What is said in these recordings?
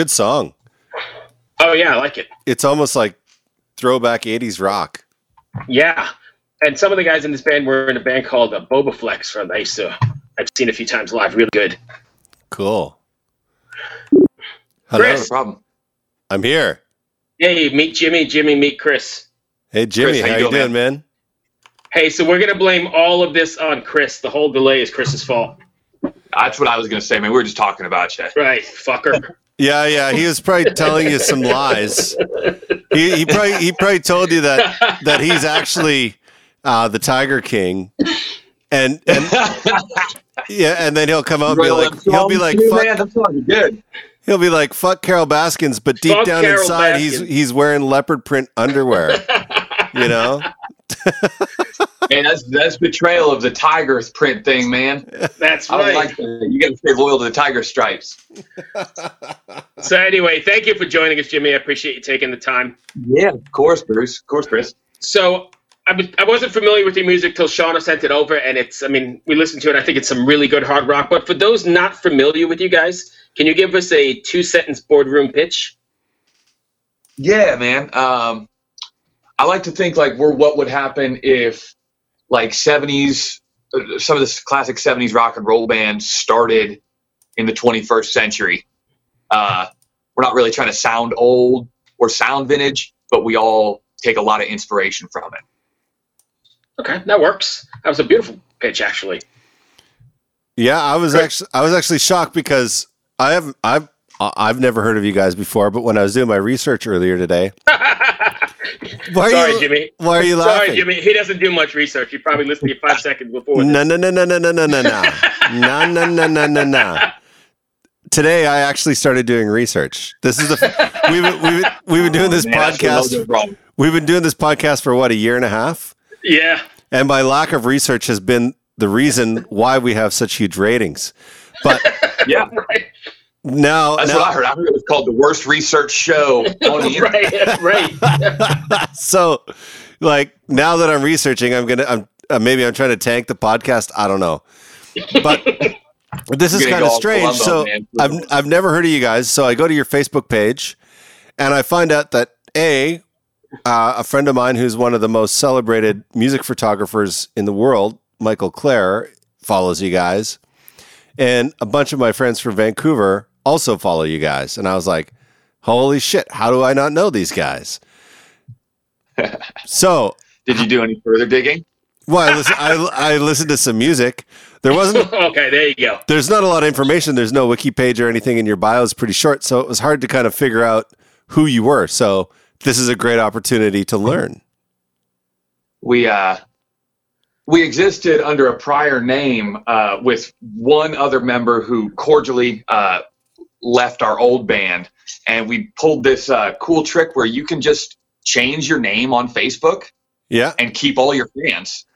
Good song. Oh yeah, I like it. It's almost like throwback 80s rock. Yeah, and some of the guys in this band were in a band called uh, Bobaflex from I used to I've seen a few times live. Really good. Cool. Hello. Chris. No problem. I'm here. Hey, meet Jymmy. Jymmy, meet Chris. Hey Jymmy, Chris, how, how you you doing, doing, man? Hey, so we're gonna blame all of this on Chris. The whole delay is Chris's fault. That's what I was gonna say, man. We were just talking about you. Right, fucker. Yeah, yeah. He was probably telling you some lies. He, he probably he probably told you that that he's actually uh, the Tiger King, and and yeah, and then he'll come out and be like he'll be like fuck, man, that song is good. he'll be like fuck Carole Baskins, but deep Fuck down Carole inside he's he's wearing leopard print underwear. You know? Man, that's that's betrayal of the tiger print thing, man. That's I right. like that. You got to stay loyal to the tiger stripes. so anyway, thank you for joining us, Jymmy. I appreciate you taking the time. Yeah, of course, Bruce. Of course, Chris. So I, was, I wasn't familiar with your music till Shauna sent it over, and it's I mean we listened to it. I think it's some really good hard rock. But for those not familiar with you guys, can you give us a two sentence boardroom pitch? Yeah, man. Um, I like to think like we're what would happen if like 70s, uh, some of the classic 70s rock and roll bands started in the 21st century. Uh, we're not really trying to sound old or sound vintage, but we all take a lot of inspiration from it. Okay, that works. That was a beautiful pitch, actually. Yeah, I was Great. actually I was actually shocked because I have I've I've never heard of you guys before, but when I was doing my research earlier today, why are Sorry, you Jymmy. why are you laughing? Sorry, Jymmy. He doesn't do much research. He probably listened to you five seconds before. No, no, no, no, no, no, no, no, no, no, no, no, no, no, no. Today, I actually started doing research. This is the we've we've we've been doing this Man, podcast. We've been doing this podcast for what a year and a half, Yeah. and my lack of research has been the reason why we have such huge ratings. But Yeah, Right. Now, that's now what I heard. I heard it was called the worst research show on the internet. right. Right. so like now that I'm researching, I'm gonna I'm uh, maybe I'm trying to tank the podcast. I don't know, but this is kind of strange. Columbo, So man. I've I've never heard of you guys. So I go to your Facebook page, and I find out that a uh, a friend of mine who's one of the most celebrated music photographers in the world, Michael Clare, follows you guys, and a bunch of my friends from Vancouver also follow you guys. And I was like, holy shit, how do I not know these guys? so Did you do any further digging? well, I, listen, I, I listened to some music. There wasn't. okay, there you go. There's not a lot of information. There's no wiki page or anything, and your bio is pretty short, so it was hard to kind of figure out who you were. So this is a great opportunity to learn. we uh we existed under a prior name uh, with one other member who cordially uh, left our old band, and we pulled this uh, cool trick where you can just change your name on Facebook Yeah. and keep all your fans.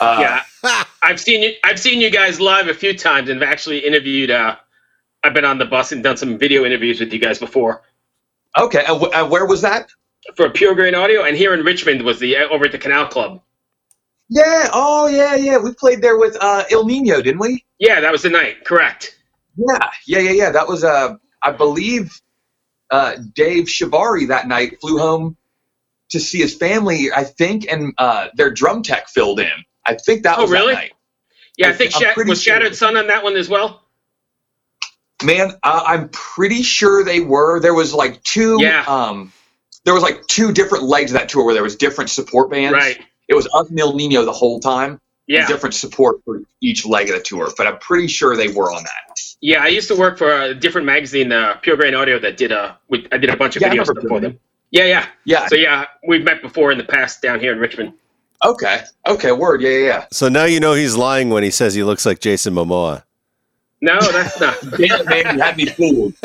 Uh, yeah, I've seen you. I've seen you guys live a few times, and have actually interviewed. Uh, I've been on the bus and done some video interviews with you guys before Okay. And, wh- and where was that? for Pure Grain Audio, and here in Richmond was the uh, over at the Canal Club. Yeah. Oh, yeah, yeah. We played there with uh, Ill Niño, didn't we? Yeah, that was the night. Correct. Yeah. Yeah, yeah, yeah. That was, uh, I believe, uh, Dave Chavarri that night flew home to see his family, I think, and uh, their drum tech filled in. I think that Oh, was that really? night. Yeah, I I- think Shat- was sure. Shattered Sun on that one as well. Man, uh, I'm pretty sure they were. There was like two. Yeah. Um, there was like two different legs of that tour where there was different support bands. Right. It was us and Nino the whole time. Yeah. Different support for each leg of the tour, but I'm pretty sure they were on that. Yeah, I used to work for a different magazine, uh, Pure Grain Audio, that did a. We, I did a bunch of Yeah, videos for Pure them. Yeah, yeah. Yeah. So yeah, we've met before in the past down here in Richmond. Okay. Okay. Word. Yeah. Yeah. yeah. So now you know he's lying when he says he looks like Jason Momoa. No, that's not. Damn it, man, you had me fooled.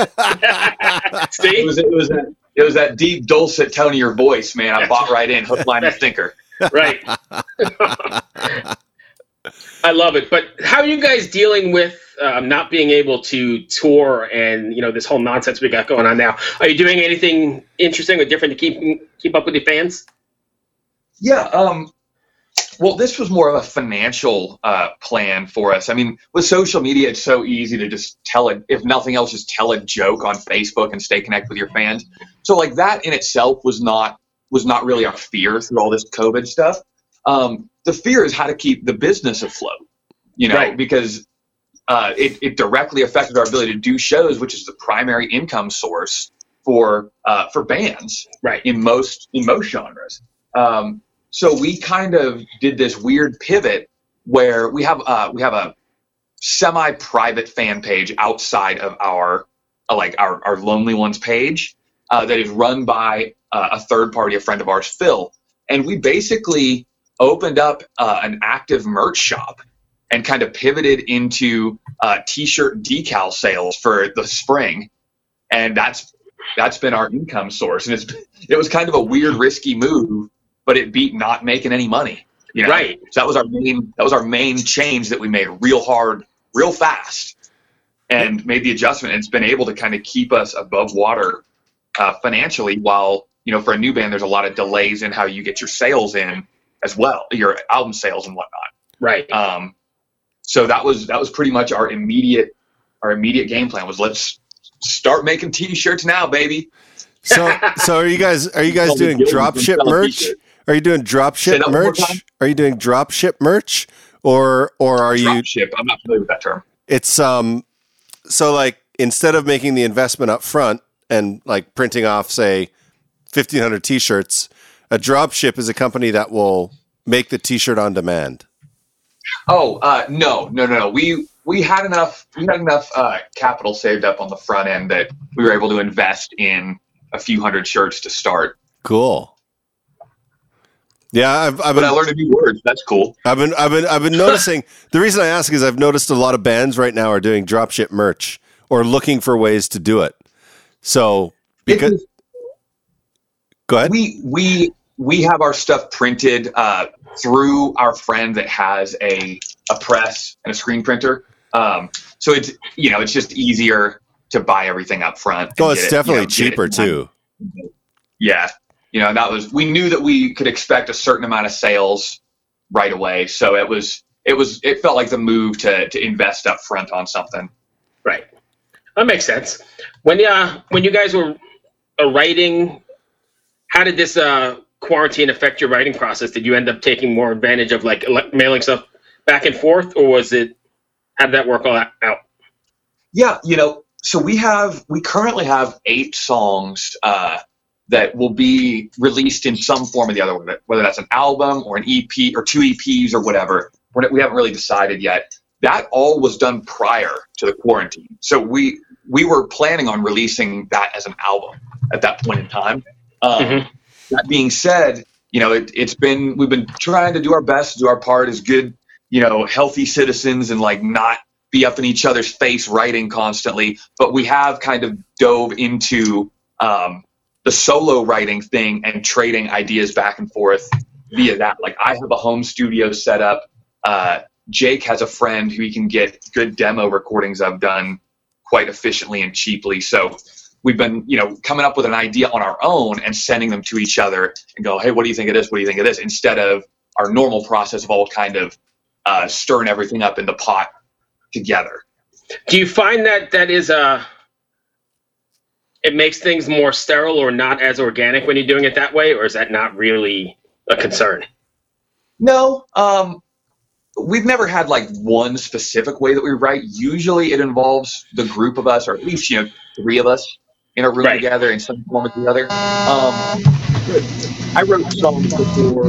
It was it was that it was that deep dulcet tone of your voice, man. I bought right in, hook, line, and sinker. right. I love it. But how are you guys dealing with um, not being able to tour and you know this whole nonsense we got going on now? Are you doing anything interesting or different to keep keep up with your fans? Yeah. Um. well, this was more of a financial uh, plan for us. I mean, with social media, it's so easy to just tell it, if nothing else, just tell a joke on Facebook and stay connected with your fans. So, like that in itself was not was not really our fear through all this COVID stuff. Um, the fear is how to keep the business afloat, you know, Right. because uh, it, it directly affected our ability to do shows, which is the primary income source for uh, for bands Right. in most in most genres. Um, so we kind of did this weird pivot where we have uh, we have a semi-private fan page outside of our uh, like our, our lonely ones page uh, that is run by uh, a third party a friend of ours phil and we basically opened up uh, an active merch shop and kind of pivoted into uh, t-shirt decal sales for the spring. And that's that's been our income source. And it's it was kind of a weird risky move but it beat not making any money. You know? Right. so that was our main that was our main change that we made real hard real fast. And made the adjustment. And it's been able to kind of keep us above water uh, financially while you know for a new band there's a lot of delays in how you get your sales in as well your album sales and whatnot Right. um, so that was that was pretty much our immediate our immediate game plan was let's start making t-shirts now baby So, so are you guys are you guys doing guilds drop ship merch? t-shirts. Are you doing drop ship that one more merch? Are you doing drop ship merch, or or are you? drop ship i'm not familiar with that term It's um, so like instead of making the investment up front and like printing off say fifteen hundred t-shirts, a drop ship is a company that will make the t-shirt on demand. Oh uh, no, no, no, no. We we had enough we had enough uh, capital saved up on the front end that we were able to invest in a few hundred shirts to start. Cool. Yeah, I've, I've been. But I learned a new word. That's cool. I've been I've been I've been noticing. The reason I ask is I've noticed a lot of bands right now are doing dropship merch or looking for ways to do it. So because It's- go ahead. we we we have our stuff printed uh, through our friend that has a a press and a screen printer. Um, so it's you know it's just easier to buy everything up front. and Oh, get it's it, you definitely know, get it cheaper too. Yeah, you know, that was we knew that we could expect a certain amount of sales right away, so it was it was it felt like the move to to invest up front on something. Right. That makes sense. When uh when you guys were uh, writing, how did this uh quarantine affect your writing process? Did you end up taking more advantage of like mailing stuff back and forth, or was it how did that work all out? Yeah, you know, so we have we currently have eight songs uh, that will be released in some form or the other, whether- that's an album or an EP or two EPs or whatever. Not- We haven't really decided yet. That all was done prior to the quarantine, so we we were planning on releasing that as an album at that point in time. Um, Mhm. That being said, you know, it, it's been we've been trying to do our best to do our part as good, you know, healthy citizens and like not be up in each other's face writing constantly. But we have kind of dove into um, the solo writing thing and trading ideas back and forth via that. Like I have a home studio set up. Uh, Jake has a friend who he can get good demo recordings I've done quite efficiently and cheaply. So we've been, you know, coming up with an idea on our own and sending them to each other and go, hey, what do you think of this? What do you think of this? Instead of our normal process of all kind of uh, stirring everything up in the pot together. Do you find that that is a it makes things more sterile or not as organic when you're doing it that way, or is that not really a concern? No, um, we've never had like one specific way that we write. Usually, it involves the group of us, or at least you know three of us in a room Right. together in some form or the other. Um, I wrote songs before.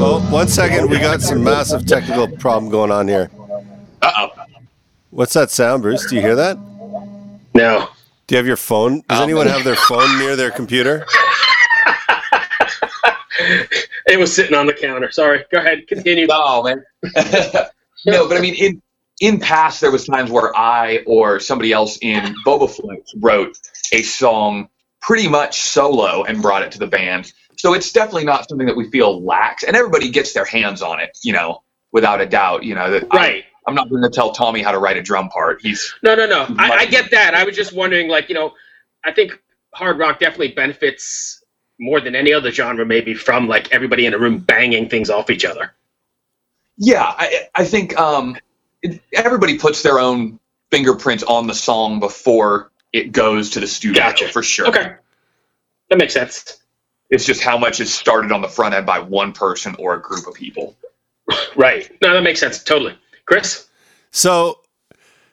Oh, one second. We got some massive technical problem going on here. Uh oh. What's that sound, Bruce? Do you hear that? No. Do you have your phone? Does Oh. anyone have their phone near their computer? It was sitting on the counter. Sorry. Go ahead. Continue. Oh man. no, but I mean, in in past there was times where I or somebody else in Bobaflex wrote a song pretty much solo and brought it to the band. So it's definitely not something that we feel lacks, and everybody gets their hands on it, you know, without a doubt. You know that I- Right. I'm not going to tell Tommy how to write a drum part. He's No, no, no. I, I get that. I was just wondering, like, you know, I think hard rock definitely benefits more than any other genre, maybe from like everybody in a room banging things off each other. Yeah, I, I think um, it, everybody puts their own fingerprints on the song before it goes to the studio Gotcha. for sure. Okay, that makes sense. It's just how much is started on the front end by one person or a group of people. Right. No, that makes sense. Totally. Chris. So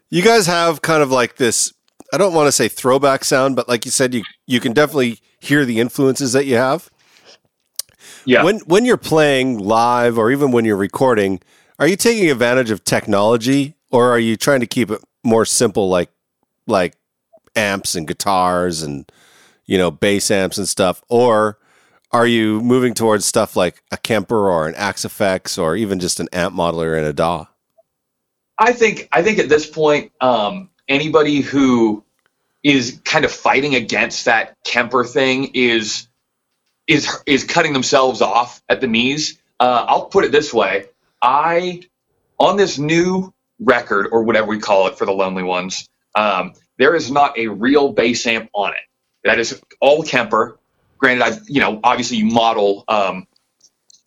you guys have kind of like this I don't want to say throwback sound, but like you said you you can definitely hear the influences that you have. Yeah. When when you're playing live or even when you're recording, are you taking advantage of technology or are you trying to keep it more simple like like amps and guitars and you know bass amps and stuff or are you moving towards stuff like a Kemper or an Axe-Fx or even just an amp modeler and a DAW? I think I think at this point, um, anybody who is kind of fighting against that Kemper thing is is is cutting themselves off at the knees. Uh, I'll put it this way: I on this new record or whatever we call it for the Lonely Ones, um, there is not a real bass amp on it. That is all Kemper. Granted, I you know obviously you model um,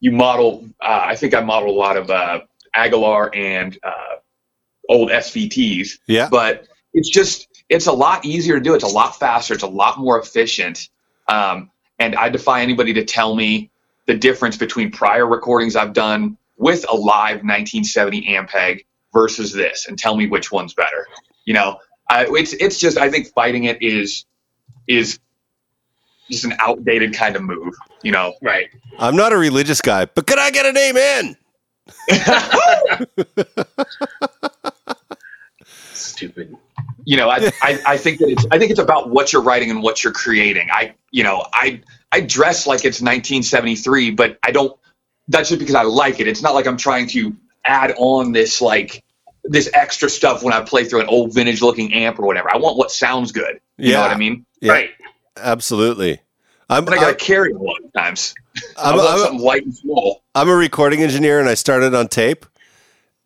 you model. Uh, I think I model a lot of uh, Aguilar and uh, old SVTs Yeah. but it's just it's a lot easier to do it's a lot faster it's a lot more efficient um, and i defy anybody to tell me the difference between prior recordings i've done with a live 1970 ampeg versus this and tell me which one's better you know I, it's it's just i think fighting it is is just an outdated kind of move you know Right. I'm not a religious guy, but can I get an amen? Stupid. you know, I, I, I think that it's I think it's about what you're writing and what you're creating. I you know, I I dress like it's 1973, but I don't that's just because I like it. It's not like I'm trying to add on this like this extra stuff when I play through an old vintage looking amp or whatever. I want what sounds good. You know Yeah. what I mean? Yeah. Right. Absolutely. I'm, But I gotta I'm, carry it a lot of times. I I'm, want I'm, something light and small. I'm a recording engineer and I started on tape.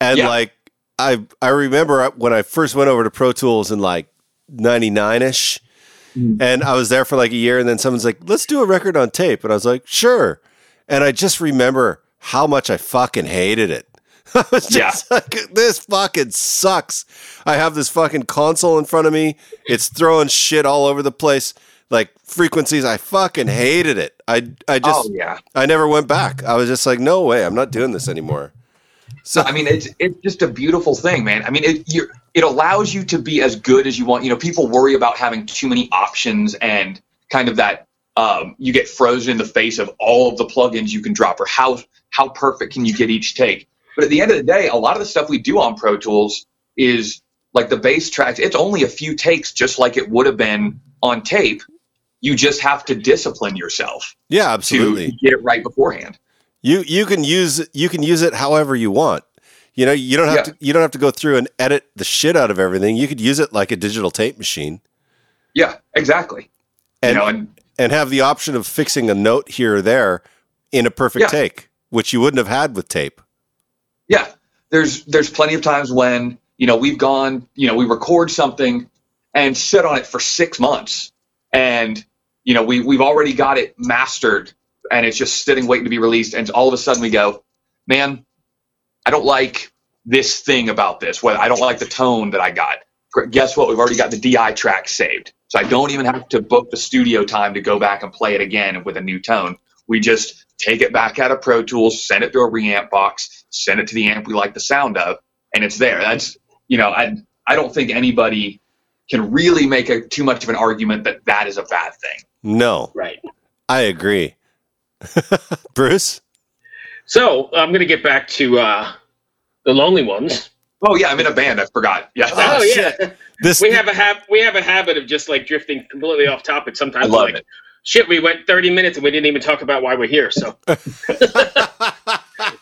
And Yeah. like I I remember when I first went over to Pro Tools in like 99ish Mhm. and I was there for like a year and then someone's like, "Let's do a record on tape." And I was like, "Sure." And I just remember how much I fucking hated it. I was just like, this fucking sucks. I have this fucking console in front of me. It's throwing shit all over the place. Like frequencies, I fucking hated it. I I oh, just oh yeah. I never went back. I was just like, no way, I'm not doing this anymore. So I mean, it's it's just a beautiful thing, man. I mean, it you it allows you to be as good as you want. You know, people worry about having too many options and kind of that um, you get frozen in the face of all of the plugins you can drop or how how perfect can you get each take. But at the end of the day, a lot of the stuff we do on Pro Tools is like the bass tracks. It's only a few takes, just like it would have been on tape. You just have to discipline yourself yeah, absolutely to get it right beforehand. You you can use you can use it however you want. You know, you don't have Yeah. to you don't have to go through and edit the shit out of everything. You could use it like a digital tape machine Yeah, exactly. and you know, and and have the option of fixing a note here or there in a perfect Yeah. take, which you wouldn't have had with tape. Yeah, there's there's plenty of times when you know we've gone, you know, we record something and sit on it for six months, and you know we we've already got it mastered, and it's just sitting waiting to be released, and all of a sudden we go, man, I don't like this thing about this. Well, I don't like the tone that I got. Guess what? We've already got the DI track saved, so I don't even have to book the studio time to go back and play it again with a new tone. We just take it back out of Pro Tools, send it to a reamp box, send it to the amp we like the sound of, and it's there. That's you know, I I don't think anybody can really make a too much of an argument that that is a bad thing. No, Right. I agree. Bruce? So I'm going to get back to uh, the Lonely Ones. Oh yeah, I'm in a band. I forgot. Yeah. Oh, Oh, yeah. This we have a hab- we have a habit of just like drifting completely off topic sometimes. I love like, it. Shit, we went 30 minutes and we didn't even talk about why we're here. So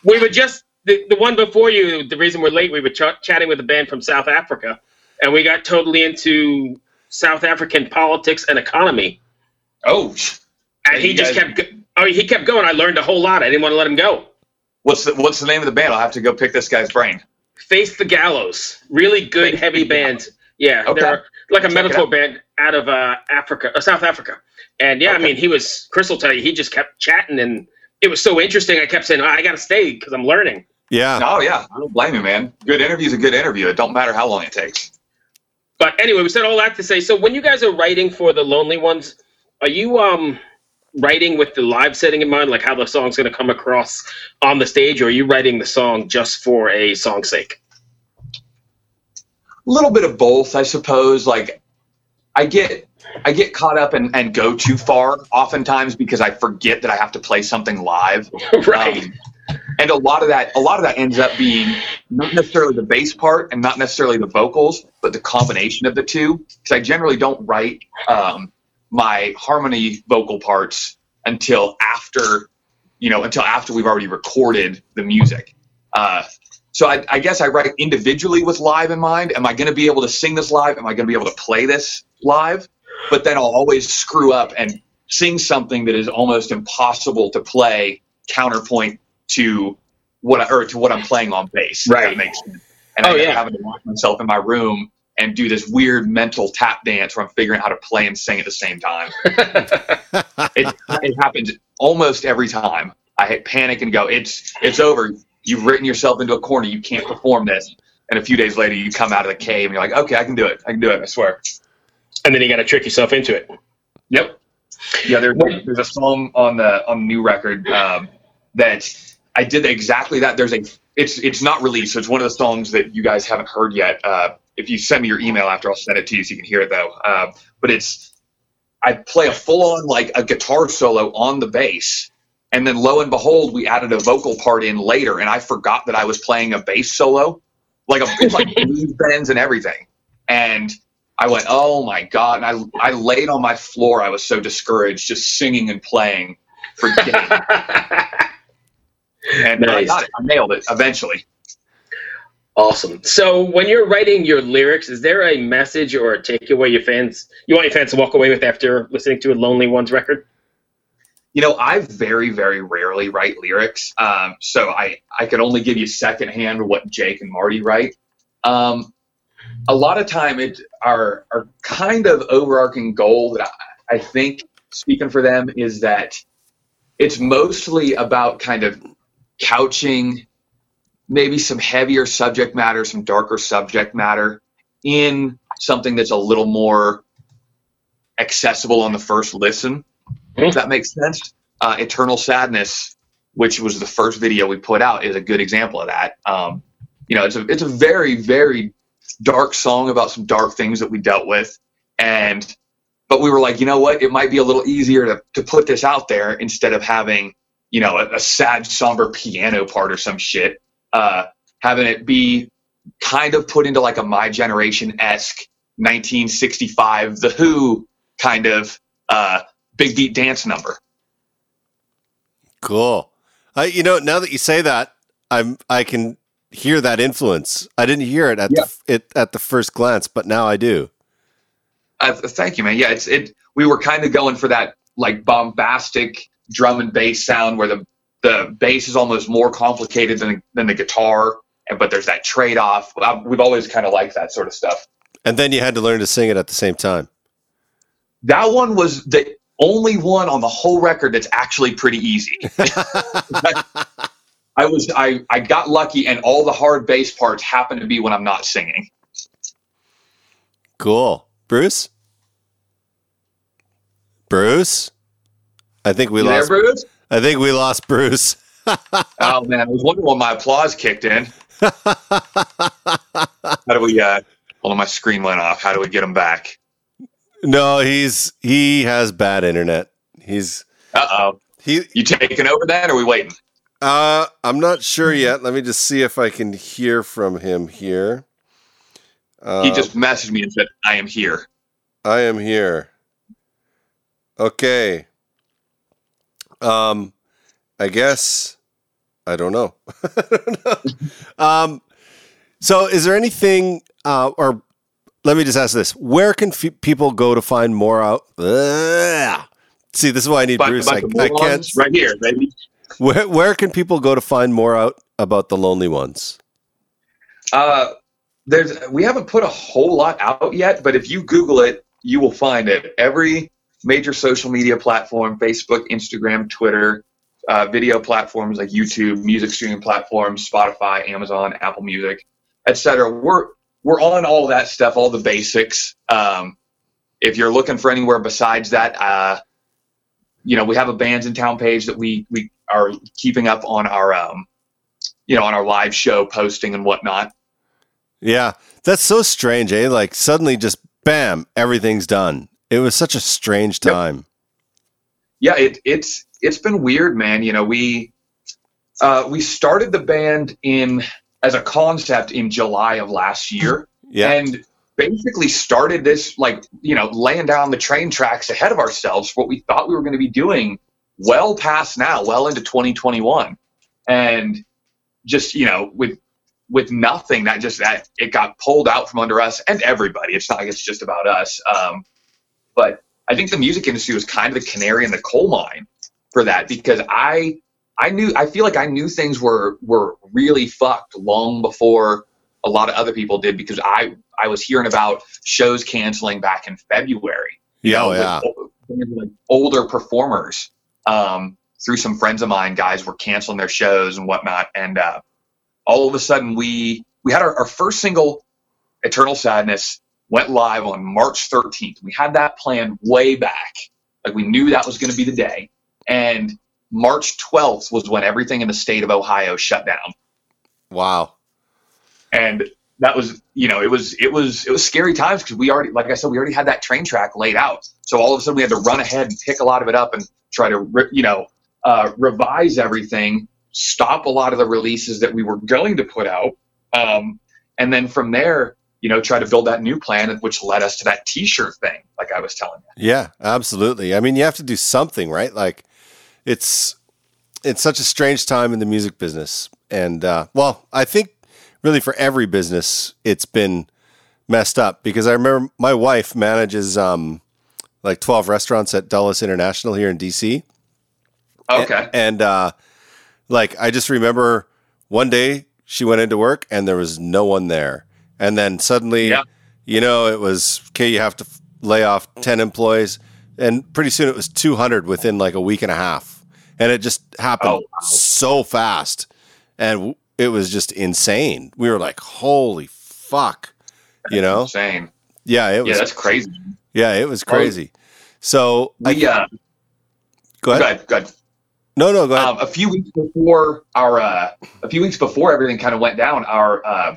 we were just the, the one before you. The reason we're late, we were ch- chatting with a band from South Africa, and we got totally into South African politics and economy. Oh, And he just guys- kept go- oh he kept going. I learned a whole lot. I didn't want to let him go. what's the what's the name of the band? I'll have to go pick this guy's brain. Face the Gallows, really good heavy band. Yeah, Okay. they're like a Check metalcore band out of uh, Africa, uh, South Africa. And yeah, I mean, he was Chris will tell you he just kept chatting, and it was so interesting. I kept saying, oh, I got to stay because I'm learning. Yeah. Oh yeah, I don't blame you, man. Good interview is a good interview. It don't matter how long it takes. But anyway, we said all that to say. So when you guys are writing for the Lonely Ones, are you um writing with the live setting in mind, like how the song's going to come across on the stage, or are you writing the song just for a song's sake? A little bit of both, I suppose. Like I get I get caught up and, and go too far oftentimes because I forget that I have to play something live. right. Um, and a lot of that a lot of that ends up being not necessarily the bass part and not necessarily the vocals, but the combination of the two. Because I generally don't write um, my harmony vocal parts until after you know until after we've already recorded the music. Uh, so I, I guess I write individually with live in mind. Am I going to be able to sing this live? Am I going to be able to play this live? But then I'll always screw up and sing something that is almost impossible to play counterpoint to what I, or to what I'm playing on bass. Right. That makes sense. And Oh, I yeah. having to lock myself in my room and do this weird mental tap dance where I'm figuring out how to play and sing at the same time. It, it happens almost every time. I hit panic and go, it's it's over. You've written yourself into a corner. You can't perform this. And a few days later, you come out of the cave and you're like, okay, I can do it. I can do it. I swear. and then you got to trick yourself into it. Yep. Yeah, there, there's a song on the on the new record um, that I did exactly that. There's a it's it's not released, so it's one of the songs that you guys haven't heard yet. Uh, if you send me your email after, I'll send it to you so you can hear it though. Uh, but it's I play a full on like a guitar solo on the bass, and then lo and behold, we added a vocal part in later, and I forgot that I was playing a bass solo, like a it's like blues bends and everything, and I went, oh my god! And I I laid on my floor. I was so discouraged, just singing and playing for days. and uh, I got it. I nailed it eventually. Awesome. So when you're writing your lyrics, is there a message or a takeaway your fans you want your fans to walk away with after listening to a Lonely Ones record? You know, I very very rarely write lyrics, um, so I I could only give you secondhand what Jake and Marty write. Um, a lot of time, it our our kind of overarching goal that I, I think speaking for them is that it's mostly about kind of couching maybe some heavier subject matter, some darker subject matter in something that's a little more accessible on the first listen. If that makes sense. Uh, Eternal Sadness, which was the first video we put out, is a good example of that. Um, you know, it's a it's a very very dark song about some dark things that we dealt with, and but we were like, you know what, it might be a little easier to to put this out there instead of having you know a, a sad somber piano part or some shit. Uh, having it be kind of put into like a my generation esque 1965 The Who kind of uh, big beat dance number. Cool. Uh, you know, now that you say that, I'm I can hear that influence. I didn't hear it at Yeah. the it at the first glance, but now I do. Uh, thank you, man. Yeah, it's it. We were kind of going for that like bombastic drum and bass sound where the the bass is almost more complicated than than the guitar, and but there's that trade off. We've always kind of liked that sort of stuff. And then you had to learn to sing it at the same time. That one was the only one on the whole record that's actually pretty easy. I was I I got lucky, and all the hard bass parts happen to be when I'm not singing. Cool. Bruce? Bruce? I think we You there, lost Bruce? I think we lost Bruce. Oh man, I was wondering when my applause kicked in. How do we? Uh, hold on, my screen went off. How do we get him back? No, he's he has bad internet. He's Uh oh. he You taking over that? or are we waiting? uh I'm not sure yet. Let me just see if I can hear from him here. Uh, he just messaged me and said, "I am here." I am here. Okay. Um, I guess I don't know. I don't know. Um, so is there anything, uh, or let me just ask this: Where can f- people go to find more out? Ugh. See, this is why I need Bruce. I, I can't. Right here, baby. Where, where can people go to find more out about the lonely ones? Uh, there's we haven't put a whole lot out yet, but if you Google it, you will find it. Every major social media platform: Facebook, Instagram, Twitter, uh, video platforms like YouTube, music streaming platforms, Spotify, Amazon, Apple Music, etc. We're we're on all that stuff, all the basics. Um, if you're looking for anywhere besides that, uh, you know, we have a bands in town page that we we are keeping up on our um, you know on our live show posting and whatnot. Yeah, that's so strange, eh? Like suddenly, just bam, everything's done. It was such a strange time. Yeah, it, it's it's been weird, man. You know, we uh, we started the band in as a concept in July of last year, Yeah, and basically started this like you know laying down the train tracks ahead of ourselves for what we thought we were going to be doing well past now, well into 2021, and just you know with with nothing that just that it got pulled out from under us and everybody. It's not like it's just about us, um, but I think the music industry was kind of the canary in the coal mine for that because I I knew I feel like I knew things were were really fucked long before a lot of other people did because I I was hearing about shows canceling back in February. Yeah, know, oh, yeah. with older performers. Um, through some friends of mine, guys were canceling their shows and whatnot, and uh, all of a sudden we we had our, our first single, "Eternal Sadness," went live on March 13th. We had that planned way back, like we knew that was going to be the day, and March 12th was when everything in the state of Ohio shut down wow. and that was you know it was it was it was scary times because we already like i said we already had that train track laid out so all of a sudden we had to run ahead and pick a lot of it up and try to you know uh, revise everything stop a lot of the releases that we were going to put out um, and then from there you know try to build that new plan which led us to that t-shirt thing like i was telling you Yeah, absolutely. I mean, you have to do something, right? Like, it's it's such a strange time in the music business, and uh, well, I think really for every business, it's been messed up because I remember my wife manages um, like twelve restaurants at Dulles International here in DC, okay and uh, like I just remember one day she went into work and there was no one there, and then suddenly, Yeah. you know, it was okay. You have to f- lay off ten employees, and pretty soon it was two hundred within like a week and a half, and it just happened Oh, wow. so fast, and it was just insane. We were like, "Holy fuck," you know? insane Yeah, it was. yeah that's crazy yeah, it was crazy. So, I, we uh go ahead. go ahead, go ahead. No, no, go ahead. um, a few weeks before our uh, a few weeks before everything kind of went down our uh,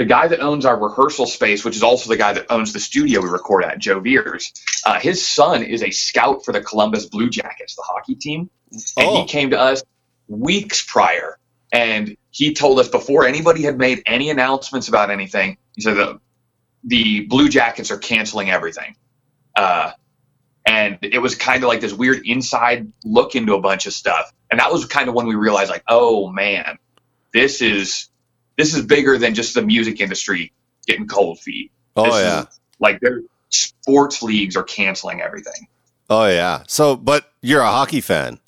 the guy that owns our rehearsal space which is also the guy that owns the studio we record at joe veers uh, his son is a scout for the columbus blue jackets the hockey team. And Oh. he came to us weeks prior and he told us before anybody had made any announcements about anything he said the, the blue jackets are canceling everything. Uh, and it was kind of like this weird inside look into a bunch of stuff. And that was kind of when we realized like oh man this is this is bigger than just the music industry getting cold feet oh This is- yeah. like their sports leagues are canceling everything Oh yeah. So, but you're a hockey fan.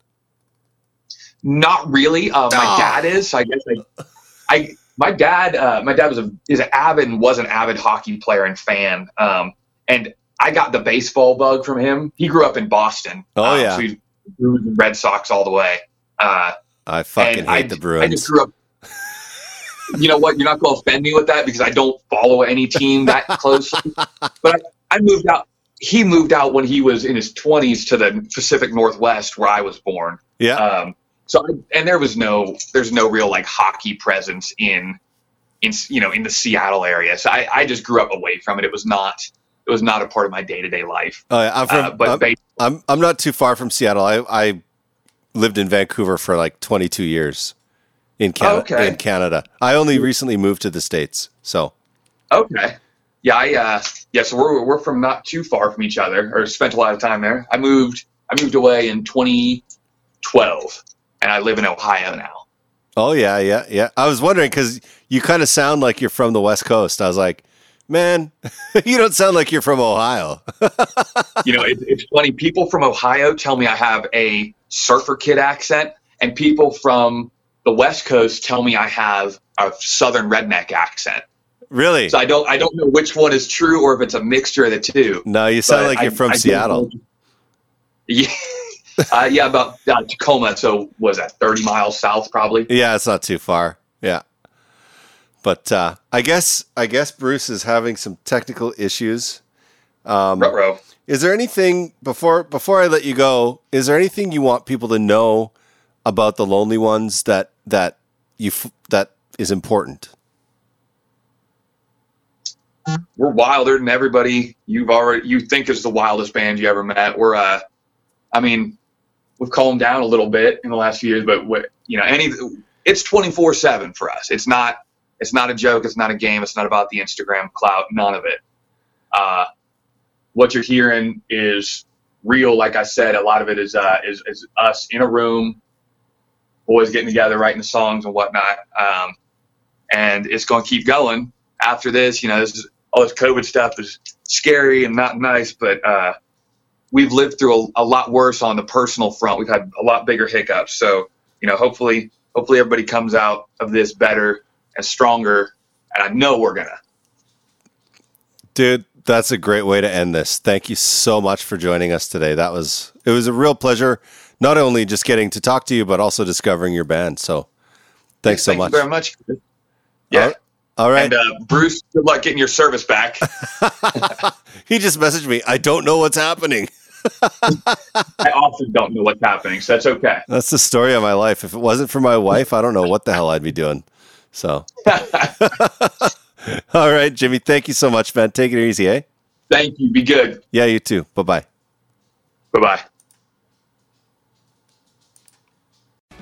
Not really. Uh, my Oh. dad is. So I guess I, I my dad, uh, my dad was a is an avid was an avid hockey player and fan. Um, and I got the baseball bug from him. He grew up in Boston. Oh, um, yeah. so he's Bruins and Red Sox all the way. Uh, I fucking hate I, the I Bruins. just grew up. You know what? You're not going to offend me with that because I don't follow any team that closely. but I, I moved out. He moved out when he was in his 20s to the Pacific Northwest, where I was born. yeah. Um, so I, and there was no there's no real like hockey presence in in you know in the Seattle area. So I, I just grew up away from it. It was not it was not a part of my day to day life. Oh, yeah. I'm from. Uh, but I'm, I'm I'm not too far from Seattle. I I lived in Vancouver for like 22 years in Canada. Okay. In Canada, I only recently moved to the states. So okay, yeah, I uh, yeah. So we're we're from not too far from each other, or spent a lot of time there. I moved I moved away in 2012, and I live in Ohio now. oh yeah yeah yeah. I was wondering because you kind of sound like you're from the West Coast. I was like, man, you don't sound like you're from Ohio. you know, it, it's funny. People from Ohio tell me I have a surfer kid accent, and people from the West Coast tell me I have a Southern redneck accent. really? So I don't, I don't know which one is true or if it's a mixture of the two. No, you sound like you're I- from I Seattle. know. Yeah, uh, yeah, about uh, Tacoma. So was that 30 miles south, probably? Yeah, it's not too far. Yeah. But uh, I guess I guess Bruce is having some technical issues. Um, Ruh-roh. is there anything before before I let you go? Is there anything you want people to know about the lonely ones that that you f- that is important? We're wilder than everybody you've already you think is the wildest band you ever met. We're uh, I mean, we've calmed down a little bit in the last few years, but what you know, any it's 24 seven for us. It's not it's not a joke. It's not a game. It's not about the Instagram clout. None of it. Uh, what you're hearing is real. Like I said, a lot of it is uh, is, is us in a room, boys getting together, writing the songs and whatnot. Um, and it's going to keep going after this. You know, this is, all this COVID stuff is scary and not nice, but uh, we've lived through a, a lot worse on the personal front. We've had a lot bigger hiccups. So, you know, hopefully, hopefully everybody comes out of this better and stronger. And I know we're gonna. Dude, that's a great way to end this. Thank you so much for joining us today. That was it was a real pleasure not only just getting to talk to you but also discovering your band. So thanks so much. Thank much. you very much. Yeah. All right. And uh, Bruce, good luck getting your service back. he just messaged me. I don't know what's happening. I often don't know what's happening, so that's okay. That's the story of my life. If it wasn't for my wife, I don't know what the hell I'd be doing. So, all right, Jymmy, thank you so much, man. Take it easy, eh? Thank you. Be good. Yeah, you too. Bye bye. Bye bye.